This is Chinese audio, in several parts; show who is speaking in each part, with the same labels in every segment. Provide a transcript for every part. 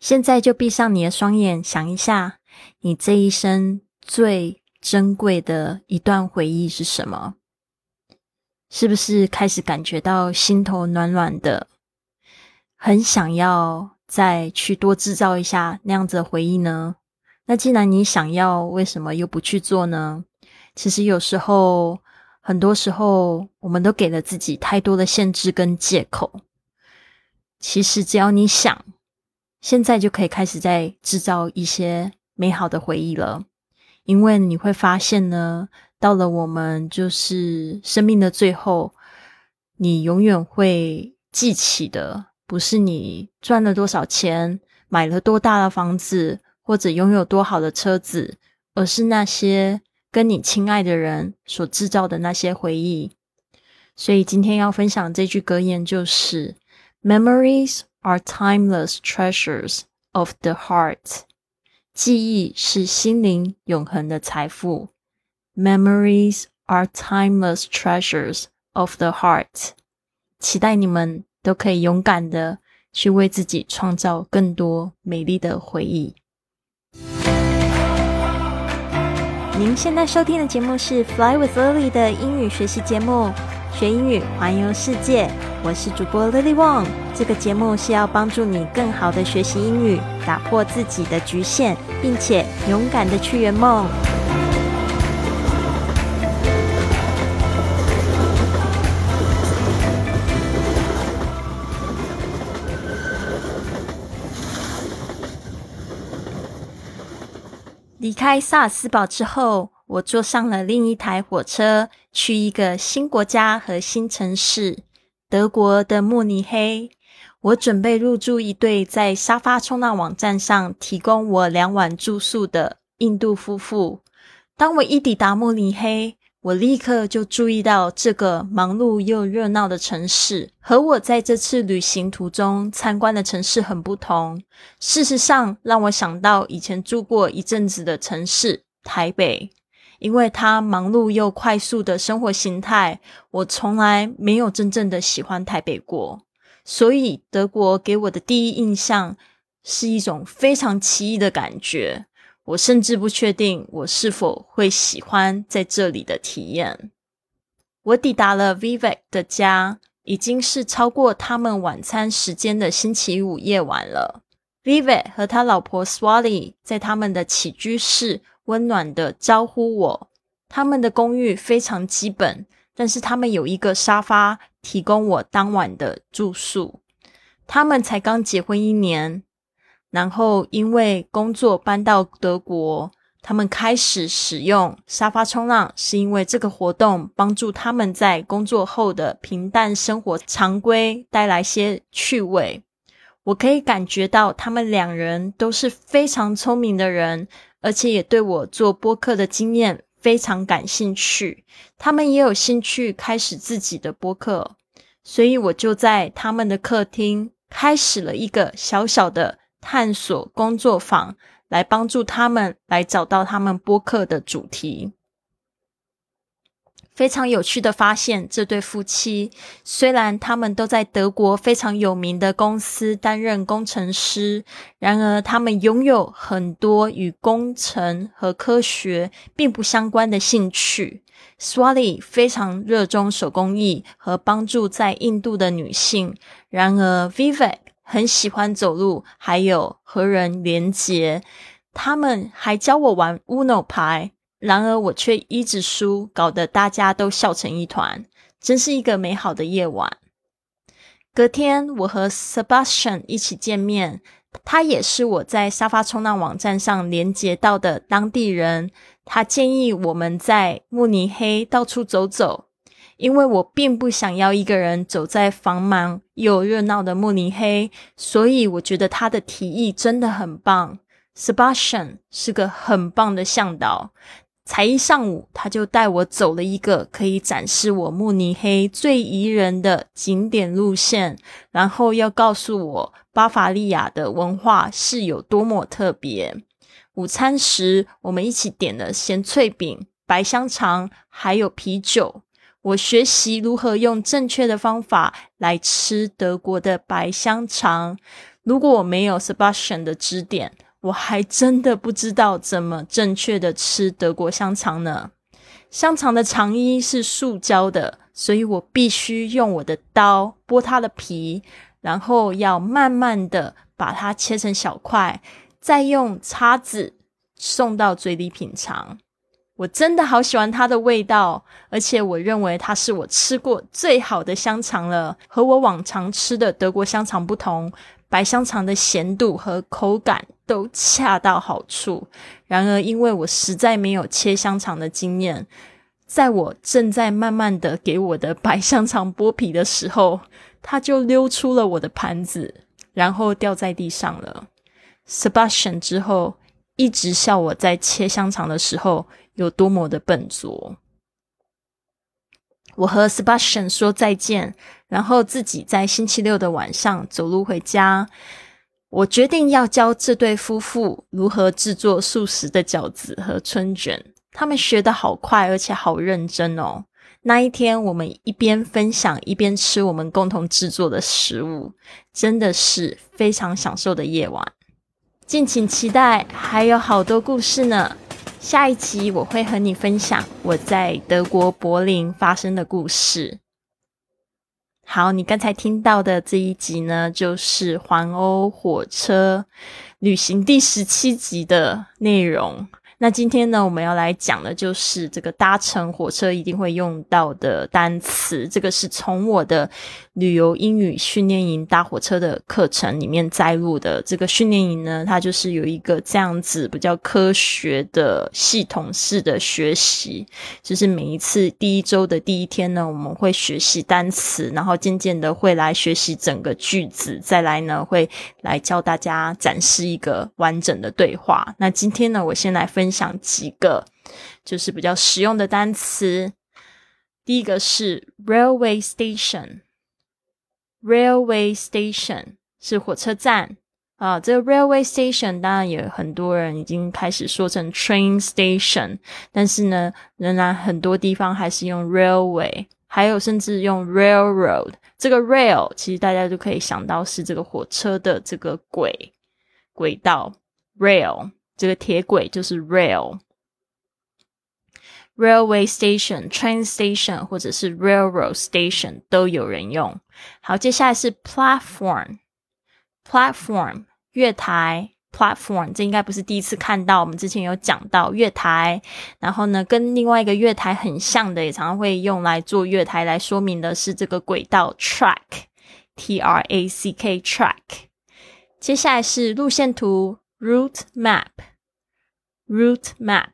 Speaker 1: 现在就闭上你的双眼，想一下，你这一生最珍贵的一段回忆是什么？是不是开始感觉到心头暖暖的，很想要再去多制造一下那样子的回忆呢？那既然你想要，为什么又不去做呢？其实有时候，很多时候，我们都给了自己太多的限制跟借口。其实只要你想，现在就可以开始在制造一些美好的回忆了。因为你会发现呢，到了我们就是生命的最后，你永远会记起的，不是你赚了多少钱、买了多大的房子，或者拥有多好的车子，而是那些跟你亲爱的人所制造的那些回忆。所以今天要分享这句格言就是。Memories are timeless treasures of the heart。记忆是心灵永恒的财富。Memories are timeless treasures of the heart。期待你们都可以勇敢的去为自己创造更多美丽的回忆。您现在收听的节目是《Fly with Lily》的英语学习节目，学英语环游世界。我是主播 Lily Wong，这个节目是要帮助你更好的学习英语，打破自己的局限，并且勇敢的去圆梦。离开萨尔斯堡之后，我坐上了另一台火车，去一个新国家和新城市。德国的慕尼黑，我准备入住一对在沙发冲浪网站上提供我两晚住宿的印度夫妇。当我一抵达慕尼黑，我立刻就注意到这个忙碌又热闹的城市和我在这次旅行途中参观的城市很不同。事实上，让我想到以前住过一阵子的城市——台北。因为他忙碌又快速的生活形态，我从来没有真正的喜欢台北过，所以德国给我的第一印象是一种非常奇异的感觉。我甚至不确定我是否会喜欢在这里的体验。我抵达了 Vivek 的家，已经是超过他们晚餐时间的星期五夜晚了。Vivek 和他老婆 Swally 在他们的起居室。温暖的招呼我。他们的公寓非常基本，但是他们有一个沙发提供我当晚的住宿。他们才刚结婚一年，然后因为工作搬到德国，他们开始使用沙发冲浪，是因为这个活动帮助他们在工作后的平淡生活常规带来些趣味。我可以感觉到他们两人都是非常聪明的人。而且也对我做播客的经验非常感兴趣，他们也有兴趣开始自己的播客，所以我就在他们的客厅开始了一个小小的探索工作坊，来帮助他们来找到他们播客的主题。非常有趣的发现，这对夫妻虽然他们都在德国非常有名的公司担任工程师，然而他们拥有很多与工程和科学并不相关的兴趣。Swally 非常热衷手工艺和帮助在印度的女性，然而 Vivek 很喜欢走路，还有和人连结。他们还教我玩 Uno 牌。然而我却一直输，搞得大家都笑成一团，真是一个美好的夜晚。隔天，我和 Sebastian 一起见面，他也是我在沙发冲浪网站上连接到的当地人。他建议我们在慕尼黑到处走走，因为我并不想要一个人走在繁忙又热闹的慕尼黑，所以我觉得他的提议真的很棒。Sebastian 是个很棒的向导。才一上午，他就带我走了一个可以展示我慕尼黑最宜人的景点路线，然后要告诉我巴伐利亚的文化是有多么特别。午餐时，我们一起点了咸脆饼、白香肠，还有啤酒。我学习如何用正确的方法来吃德国的白香肠。如果我没有 Sebastian 的指点，我还真的不知道怎么正确的吃德国香肠呢。香肠的肠衣是塑胶的，所以我必须用我的刀剥它的皮，然后要慢慢的把它切成小块，再用叉子送到嘴里品尝。我真的好喜欢它的味道，而且我认为它是我吃过最好的香肠了。和我往常吃的德国香肠不同，白香肠的咸度和口感都恰到好处。然而，因为我实在没有切香肠的经验，在我正在慢慢的给我的白香肠剥皮的时候，它就溜出了我的盘子，然后掉在地上了。Sebastian 之后一直笑我在切香肠的时候。有多么的笨拙！我和 Sebastian 说再见，然后自己在星期六的晚上走路回家。我决定要教这对夫妇如何制作素食的饺子和春卷。他们学得好快，而且好认真哦。那一天，我们一边分享，一边吃我们共同制作的食物，真的是非常享受的夜晚。敬请期待，还有好多故事呢。下一集我会和你分享我在德国柏林发生的故事。好，你刚才听到的这一集呢，就是环欧火车旅行第十七集的内容。那今天呢，我们要来讲的就是这个搭乘火车一定会用到的单词。这个是从我的旅游英语训练营搭火车的课程里面摘录的。这个训练营呢，它就是有一个这样子比较科学的系统式的学习。就是每一次第一周的第一天呢，我们会学习单词，然后渐渐的会来学习整个句子，再来呢会来教大家展示一个完整的对话。那今天呢，我先来分。想几个就是比较实用的单词。第一个是 railway station，railway station 是火车站啊。这个 railway station 当然也很多人已经开始说成 train station，但是呢，仍然很多地方还是用 railway，还有甚至用 railroad。这个 rail 其实大家就可以想到是这个火车的这个轨轨道 rail。这个铁轨就是 rail，railway station、train station 或者是 railroad station 都有人用。好，接下来是 platform，platform 月台，platform 这应该不是第一次看到，我们之前有讲到月台。然后呢，跟另外一个月台很像的，也常常会用来做月台来说明的是这个轨道 track，t r a c k track。接下来是路线图 route map。 Route map，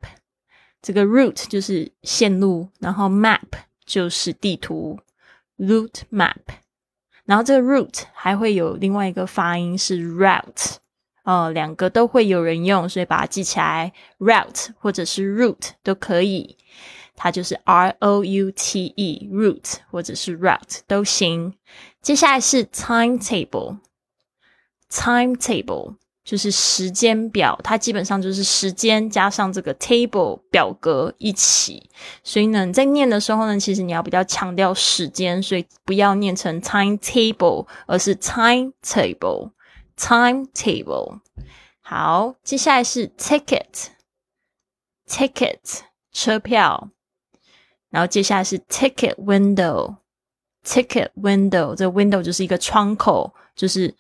Speaker 1: 这个 route 就是线路，然后 map 就是地图。Route map，然后这个 route 还会有另外一个发音是 route，哦，两个都会有人用，所以把它记起来，route 或者是 route 都可以。它就是 R O U T E，route 或者是 route 都行。接下来是 timetable，timetable。就是时间表，它基本上就是时间加上这个 table 表格一起，所以呢，在念的时候呢，其实你要比较强调时间，所以不要念成 timetable，而是 timetable，timetable。好，接下来是 ticket，ticket 车票，然后接下来是 ticket window，ticket window，这 window 就是一个窗口，就是。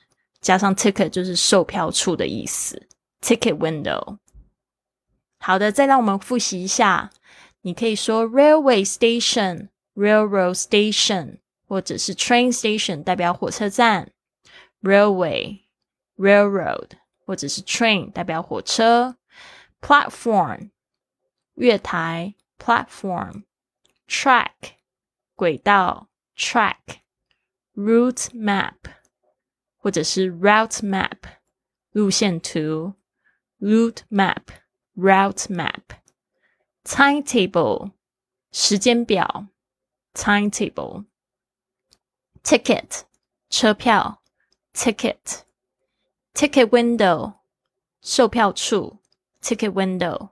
Speaker 1: 加上 ticket 就是售票处的意思，ticket window。好的，再让我们复习一下。你可以说 railway station、railroad station，或者是 train station，代表火车站；railway、railroad，或者是 train，代表火车；platform、月台；platform、track、轨道；track、route map。或者是 route map 路线图，route map route map timetable 时间表，timetable ticket 车票，ticket ticket window 售票处，ticket window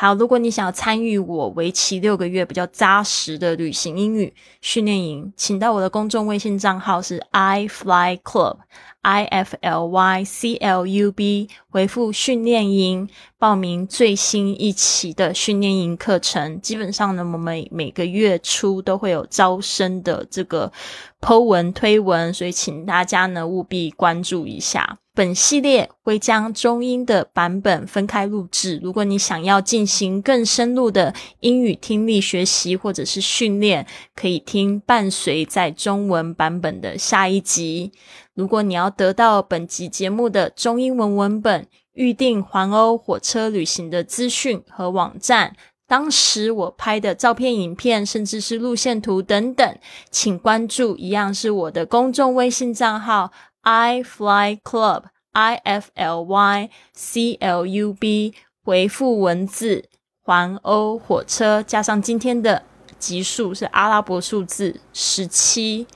Speaker 1: 好，如果你想要参与我为期六个月比较扎实的旅行英语训练营，请到我的公众微信账号是 i fly club i f l y c l u b，回复训练营报名最新一期的训练营课程。基本上呢，我们每每个月初都会有招生的这个 Po 文推文，所以请大家呢务必关注一下。本系列会将中英的版本分开录制。如果你想要进行更深入的英语听力学习或者是训练，可以听伴随在中文版本的下一集。如果你要得到本集节目的中英文文本、预定环欧火车旅行的资讯和网站，当时我拍的照片、影片，甚至是路线图等等，请关注一样是我的公众微信账号。I fly club, I f l y c l u b，回复文字环欧火车加上今天的级数是阿拉伯数字十七，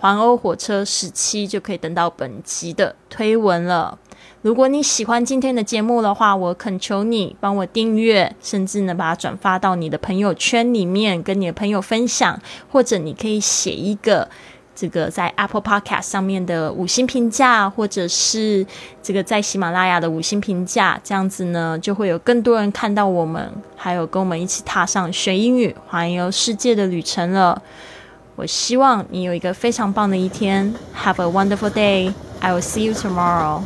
Speaker 1: 环欧火车十七就可以等到本集的推文了。如果你喜欢今天的节目的话，我恳求你帮我订阅，甚至呢把它转发到你的朋友圈里面，跟你的朋友分享，或者你可以写一个。这个在 Apple Podcast 上面的五星评价，或者是这个在喜马拉雅的五星评价，这样子呢，就会有更多人看到我们，还有跟我们一起踏上学英语、环游世界的旅程了。我希望你有一个非常棒的一天，Have a wonderful day. I will see you tomorrow.